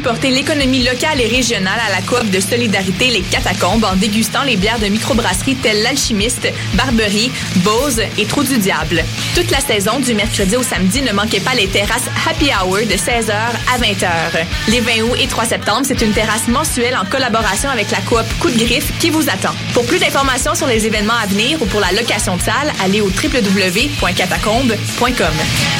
Supporter l'économie locale et régionale à la coop de solidarité Les Catacombes en dégustant les bières de microbrasserie telles l'Alchimiste, Barberie, Bose et Trou du Diable. Toute la saison, du mercredi au samedi, ne manquez pas les terrasses Happy Hour de 16h à 20h. Les 20 août et 3 septembre, c'est une terrasse mensuelle en collaboration avec la coop Coup de Griffe qui vous attend. Pour plus d'informations sur les événements à venir ou pour la location de salle, allez au www.catacombe.com.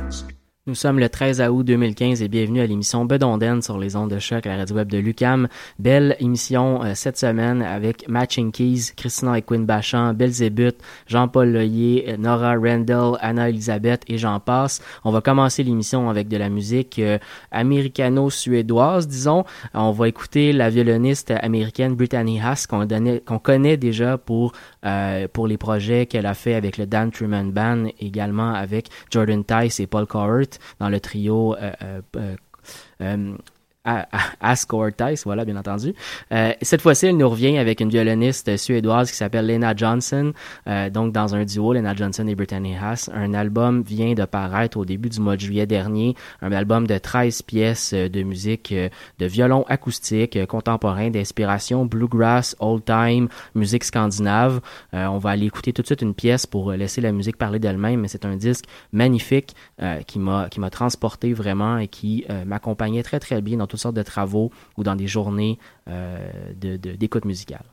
Nous sommes le 13 août 2015 et bienvenue à l'émission Bedonden sur les ondes de choc la radio web de Lucam. Belle émission euh, cette semaine avec Matching Keys, Christina et Quinn Bachand, Belzébuth, Jean-Paul Loyer, Nora Randall, Anna-Elisabeth et j'en passe. On va commencer l'émission avec de la musique euh, américano-suédoise, disons. On va écouter la violoniste américaine Brittany Haas qu'on qu'on connaît déjà pour, euh, pour les projets qu'elle a fait avec le Dan Truman Band, également avec Jordan Tice et Paul Cowart dans le trio euh, euh, euh, euh Ask Tice, voilà, bien entendu. Euh, cette fois-ci, elle nous revient avec une violoniste suédoise qui s'appelle Lena Johnson, euh, donc dans un duo, Lena Johnson et Brittany Haas. Un album vient de paraître au début du mois de juillet dernier, un album de 13 pièces de musique de violon acoustique contemporain d'inspiration bluegrass, old time, musique scandinave. Euh, on va aller écouter tout de suite une pièce pour laisser la musique parler d'elle-même, mais c'est un disque magnifique euh, qui m'a qui m'a transporté vraiment et qui m'accompagnait très très bien dans toutes sortes de travaux ou dans des journées euh, d'écoute de, musicale.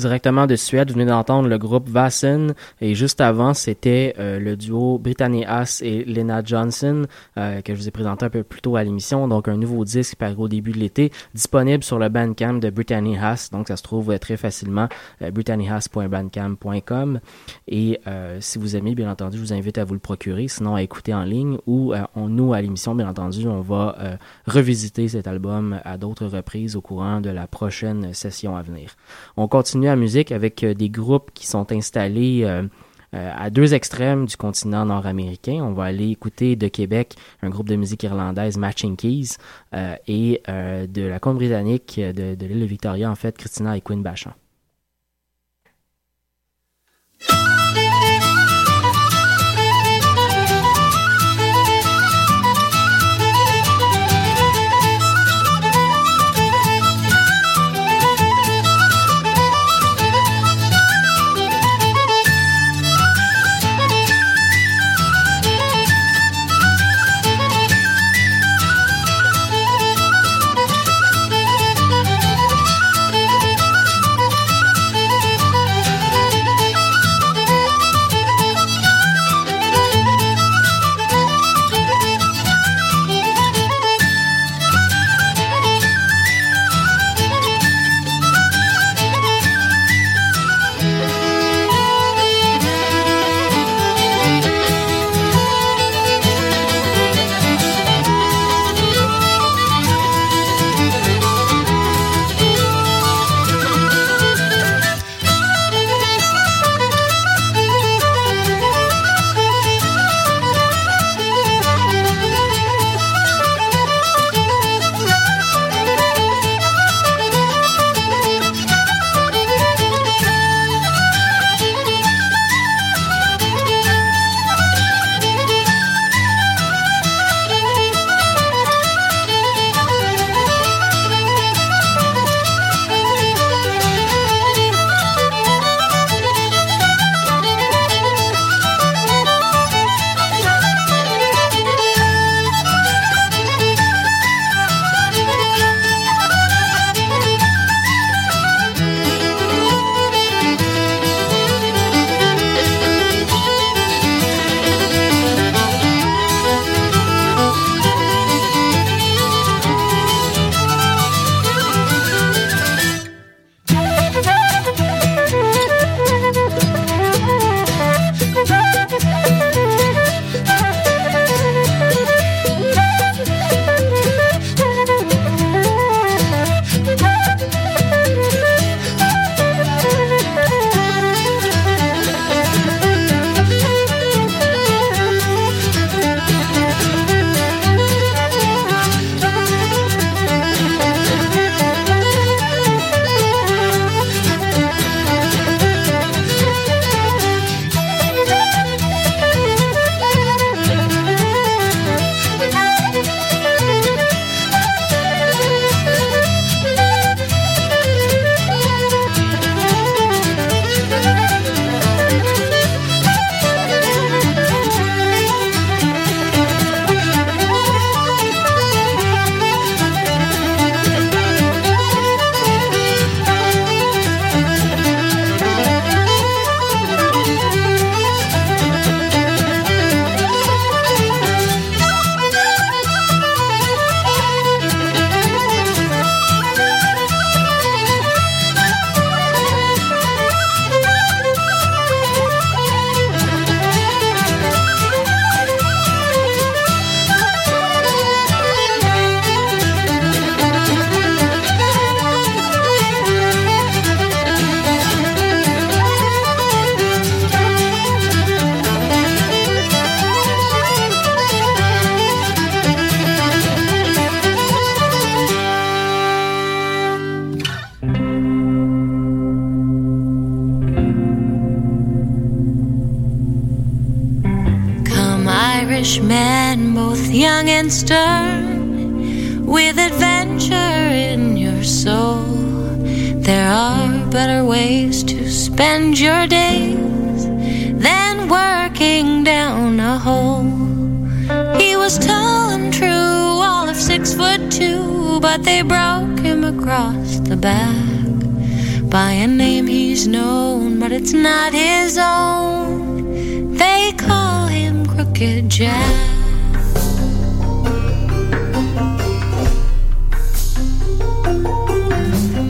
Directement de Suède, vous venez d'entendre le groupe Vassen et juste avant, c'était euh, le duo Brittany Haas et Lena Johnson euh, que je vous ai présenté un peu plus tôt à l'émission. Donc un nouveau disque paru au début de l'été, disponible sur le Bandcamp de Brittany Haas. Donc ça se trouve très facilement euh, brittanyhaas.bandcamp.com et si vous aimez, bien entendu, je vous invite à vous le procurer, sinon à écouter en ligne ou on, nous à l'émission, bien entendu, on va revisiter cet album à d'autres reprises au courant de la prochaine session à venir. On continue à musique avec euh, des groupes qui sont installés euh, euh, à deux extrêmes du continent nord-américain. On va aller écouter de Québec un groupe de musique irlandaise, Matching Keys, et de la côte britannique de, de l'île Victoria, en fait, Christina et Quinn Bachand. A name he's known, but it's not his own. They call him Crooked Jack.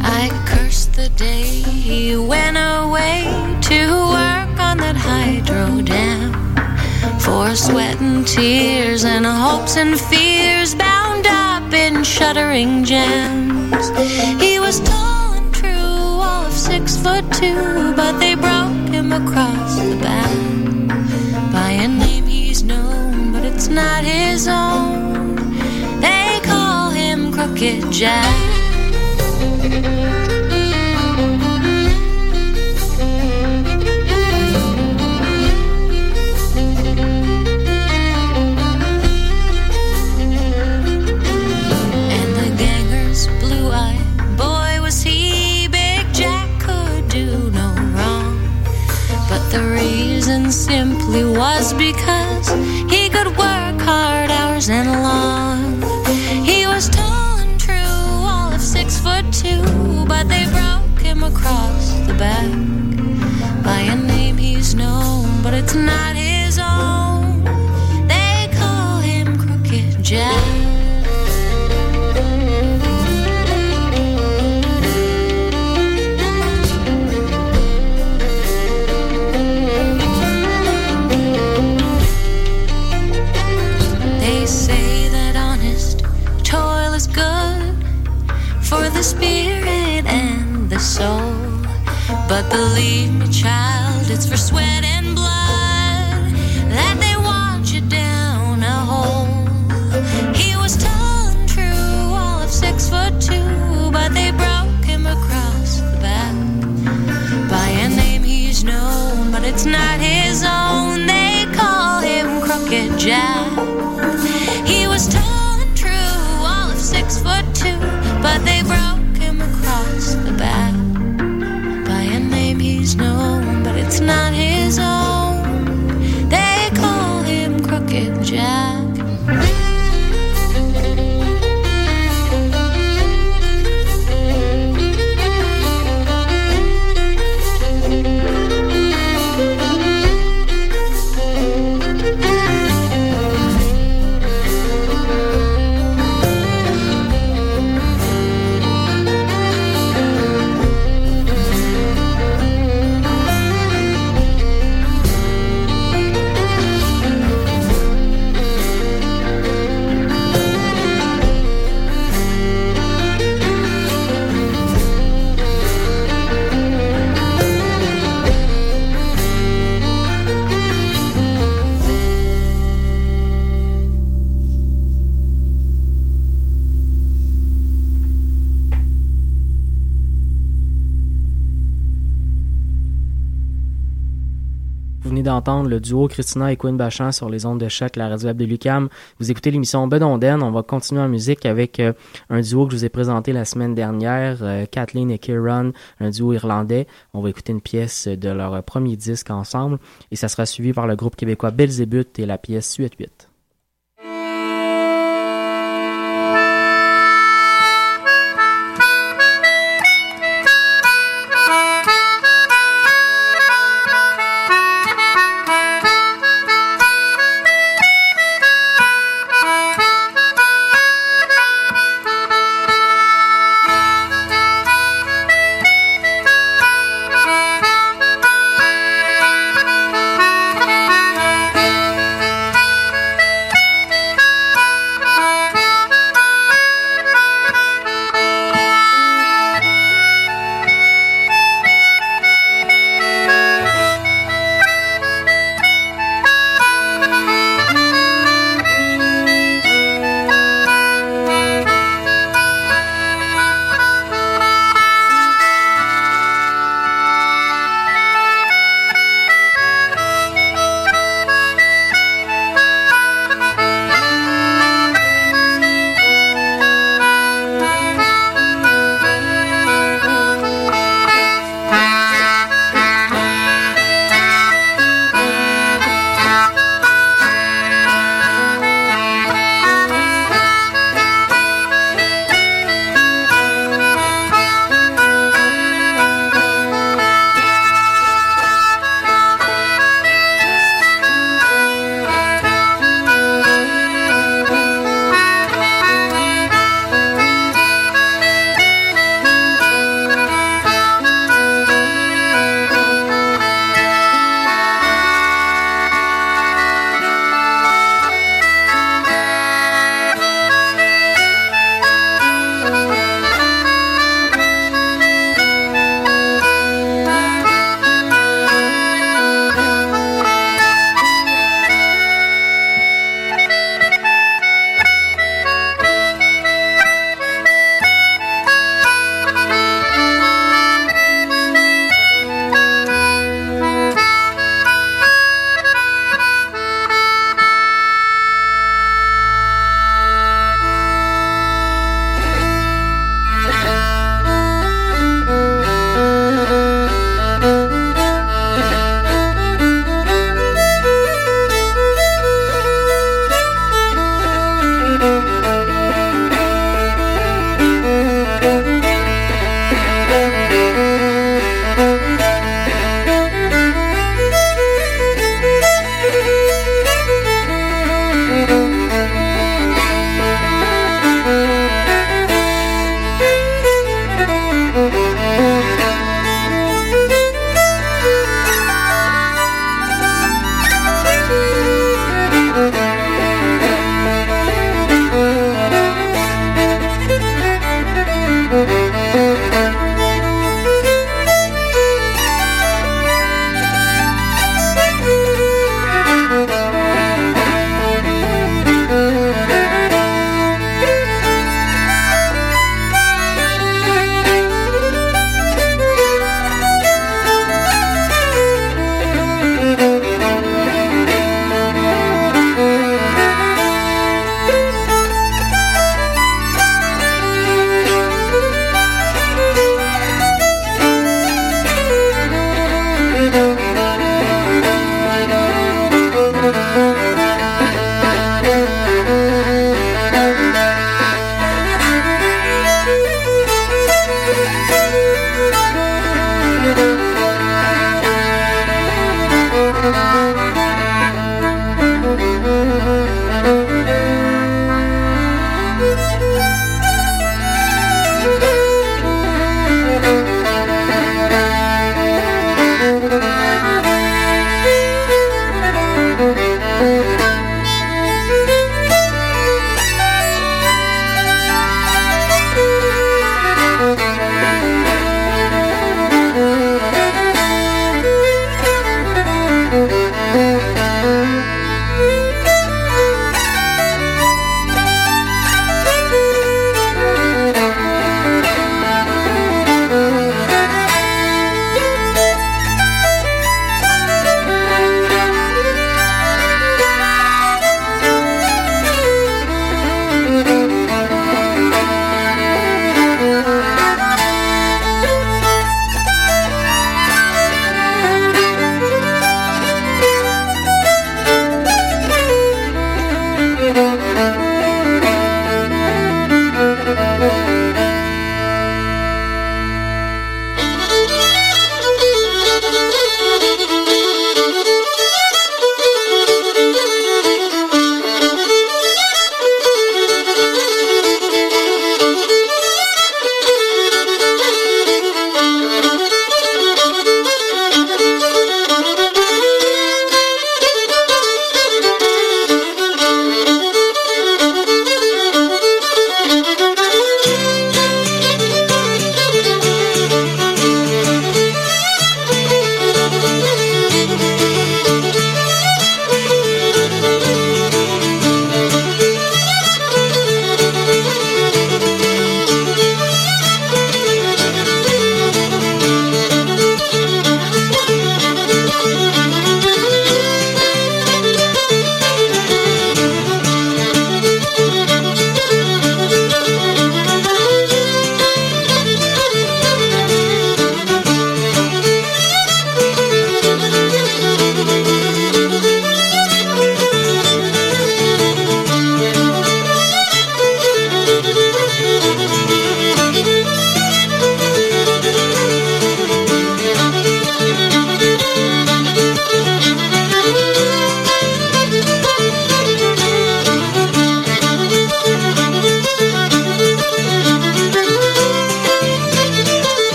I curse the day he went away to work on that hydro dam. For sweat and tears and hopes and fears bound up in shuddering gems. He two, but they broke him across the back. By a name he's known, but it's not his own. They call him Crooked Jack. Simply was because He could work hard hours and long. He was tall and true, all of six foot two But they broke him across the back. By a name he's known, but it's not But believe me, child, it's for sweat and blood that they want you down a hole. He was tall and true, all of six foot two, but they broke him across the back. By a name he's known, but it's not his own. They call him Crooked Jack. D'entendre le duo Christina et Quinn Bachand sur les ondes de choc, la radio web de Lucam. Vous écoutez l'émission Bedonden. On va continuer en musique avec euh, un duo que je vous ai présenté la semaine dernière, euh, Kathleen et Kieran, un duo irlandais. On va écouter une pièce de leur premier disque ensemble et ça sera suivi par le groupe québécois Belzébuth et la pièce Suite 8.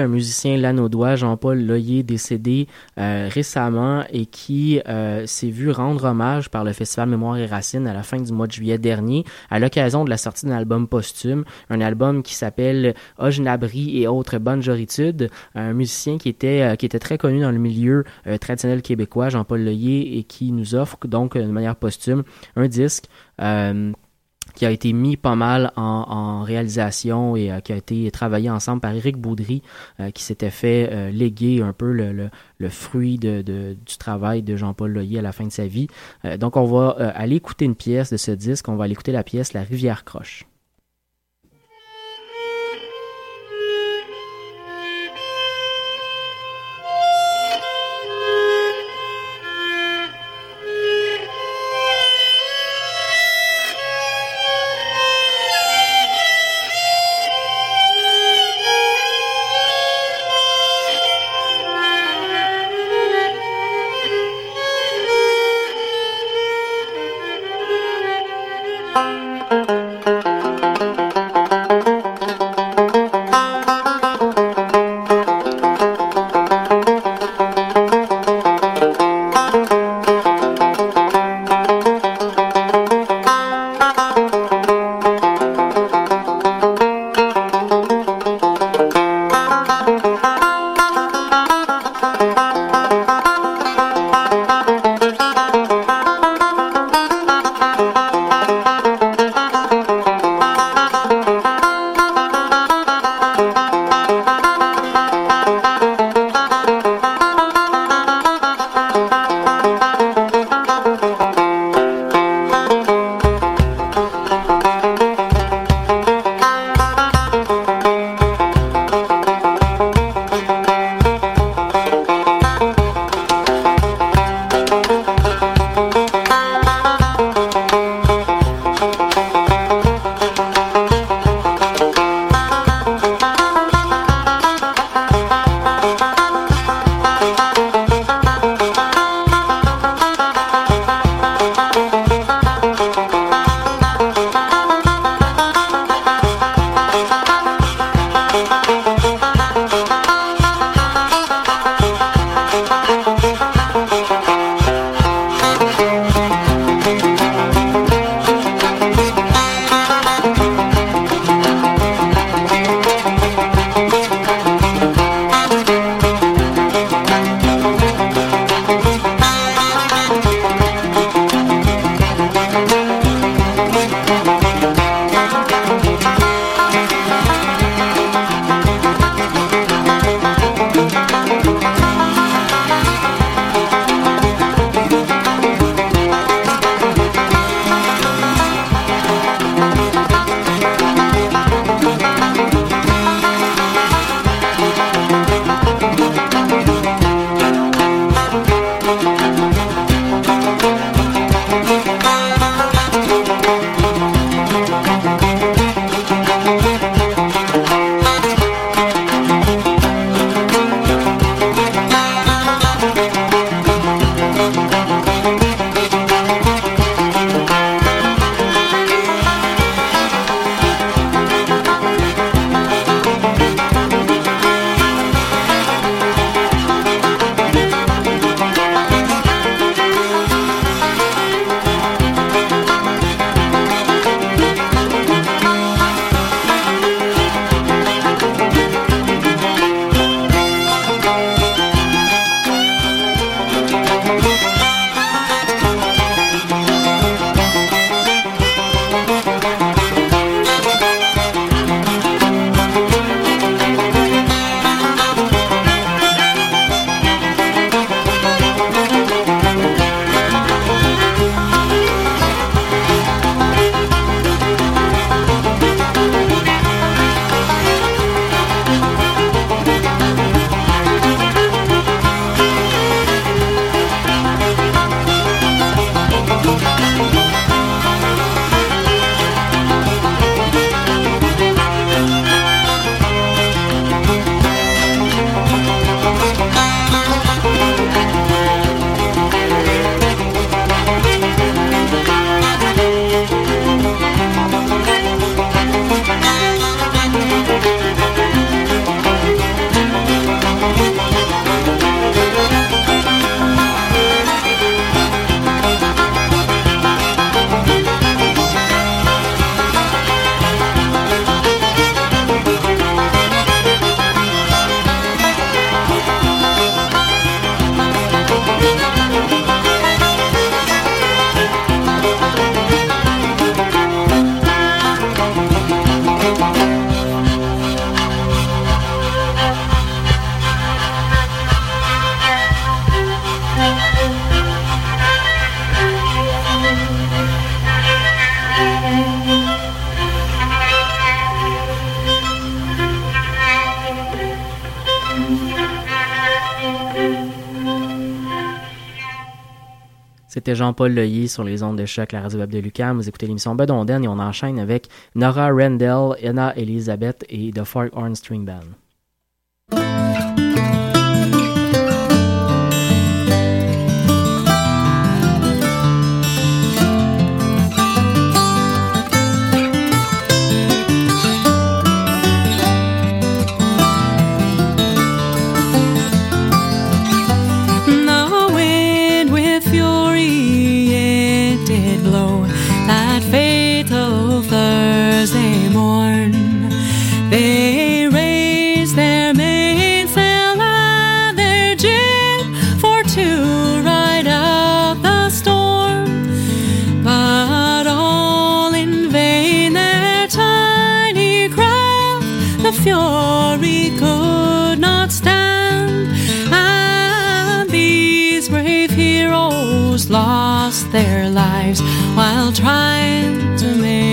Un musicien lanaudois, Jean-Paul Loyer, décédé récemment et qui s'est vu rendre hommage par le Festival Mémoire et Racines à la fin du mois de juillet dernier, à l'occasion de la sortie d'un album posthume, un album qui s'appelle Ojnabri et autres bonnes joritudes, un musicien qui était qui était très connu dans le milieu traditionnel québécois, Jean-Paul Loyer, et qui nous offre donc de manière posthume un disque euh, qui a été mis pas mal en, réalisation et euh, qui a été travaillé ensemble par Éric Boudry, euh, qui s'était fait léguer un peu le, fruit de, du travail de Jean-Paul Loyer à la fin de sa vie. donc on va aller écouter une pièce de ce disque, on va aller écouter la pièce La rivière croche. Jean-Paul Loyer sur les ondes de choc, la radio web de Lucam. Vous écoutez l'émission Bedonden et on enchaîne avec Nora Rendell, Anna Elizabeth et The Foghorn String Band. lost their lives while trying to make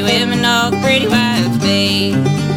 pretty women, all pretty wives, babe.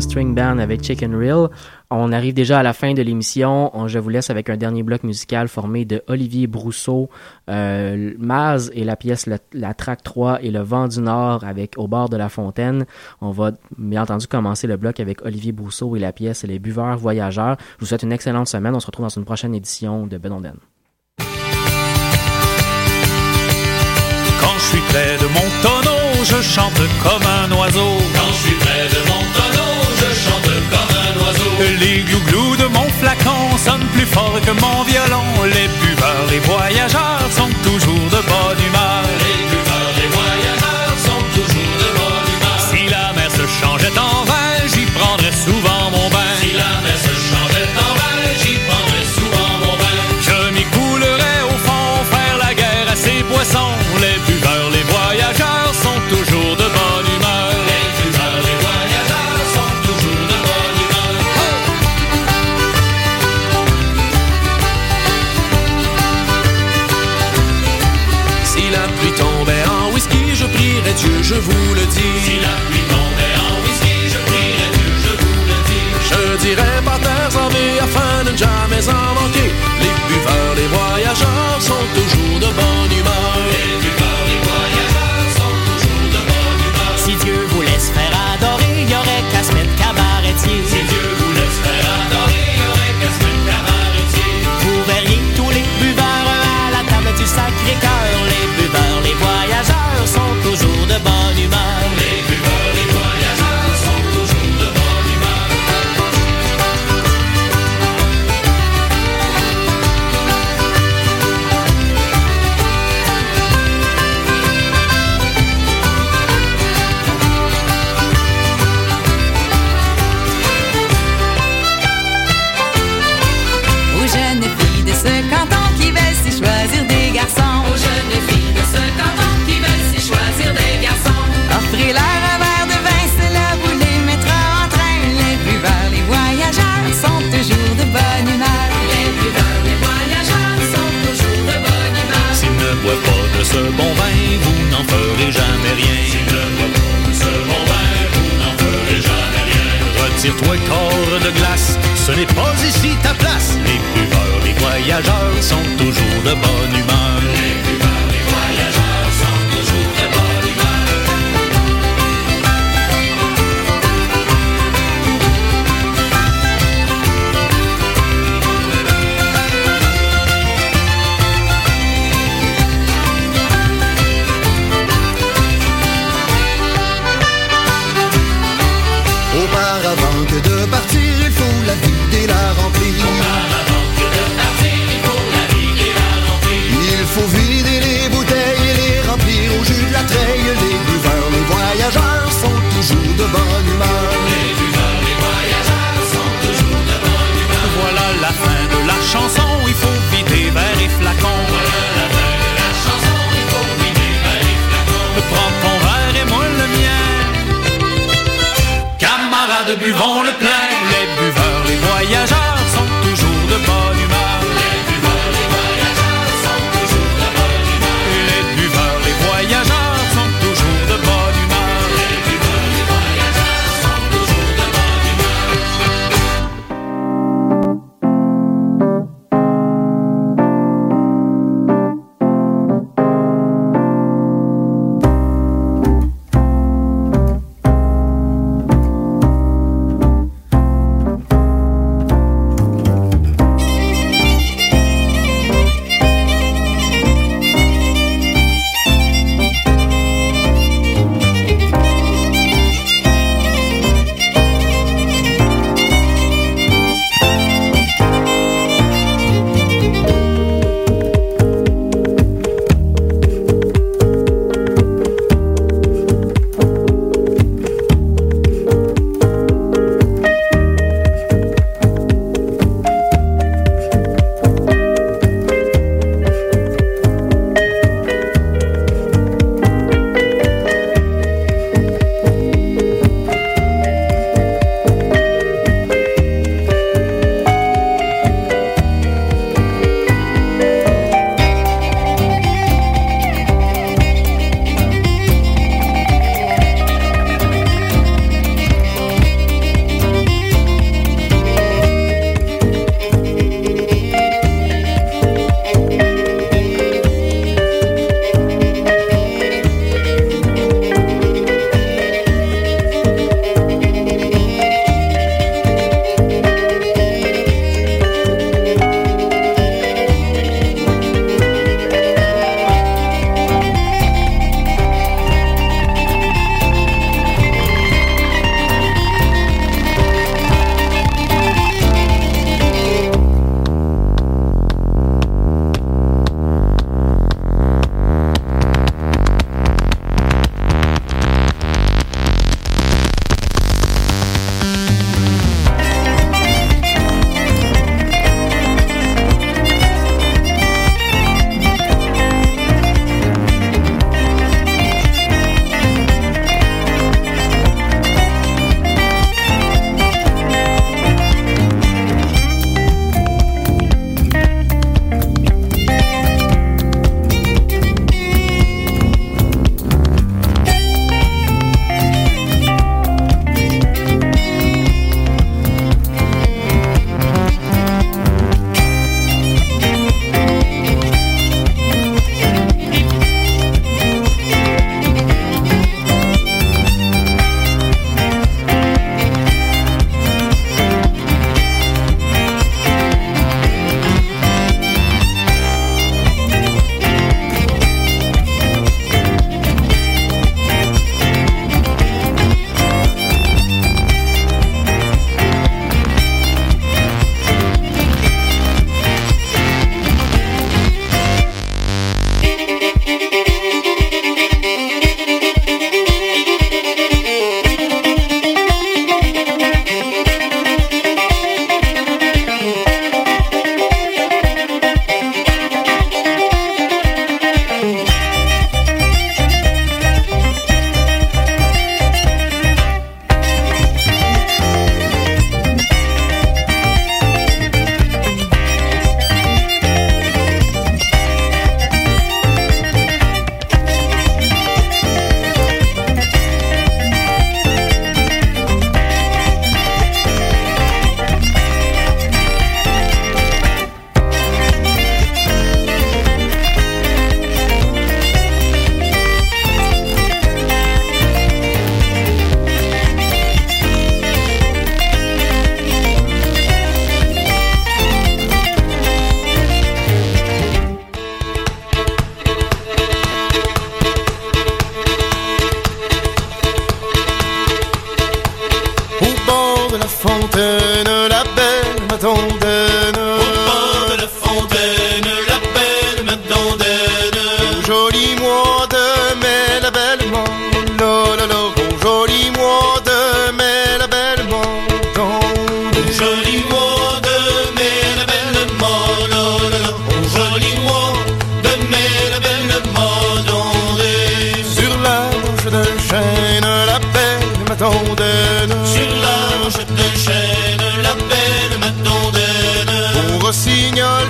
String Band avec Chicken Reel. On arrive déjà à la fin de l'émission. Je vous laisse avec un dernier bloc musical formé de Olivier Brousseau, euh, Maz et la pièce la, la Track 3 et Le Vent du Nord avec Au bord de la fontaine. On va bien entendu commencer le bloc avec Olivier Brousseau et la pièce Les buveurs voyageurs. Je vous souhaite une excellente semaine. On se retrouve dans une prochaine édition de Benonden. Quand je suis près de mon tonneau, je chante comme un oiseau. Quand je suis Les glouglous de mon flacon sonnent plus fort que mon violon. Les buveurs et voyageurs sont toujours de bonne humeur. barnet när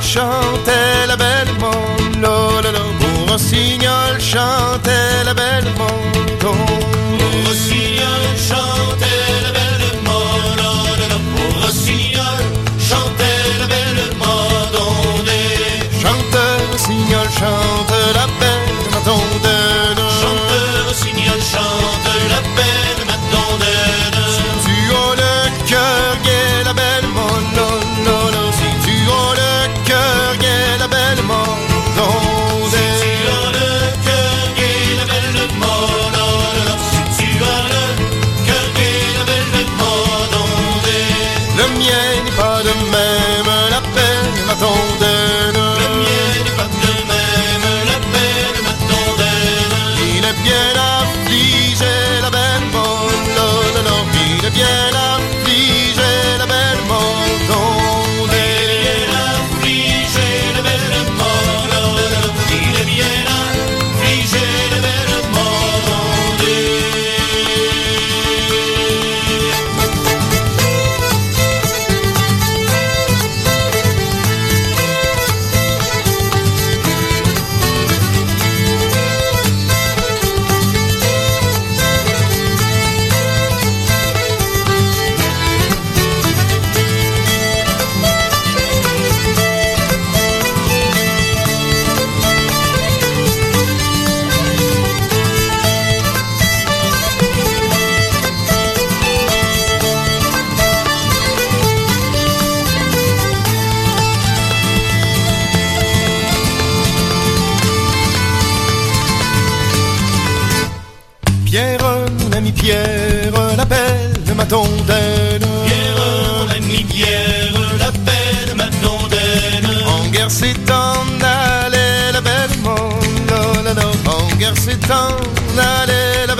chantait la belle monde, oh, mon rossignol chantait la belle monde. tondelle. Guerre, guerre, la belle madondelle. En guerre c'est en allée, la belle mon En guerre c'est en allée, la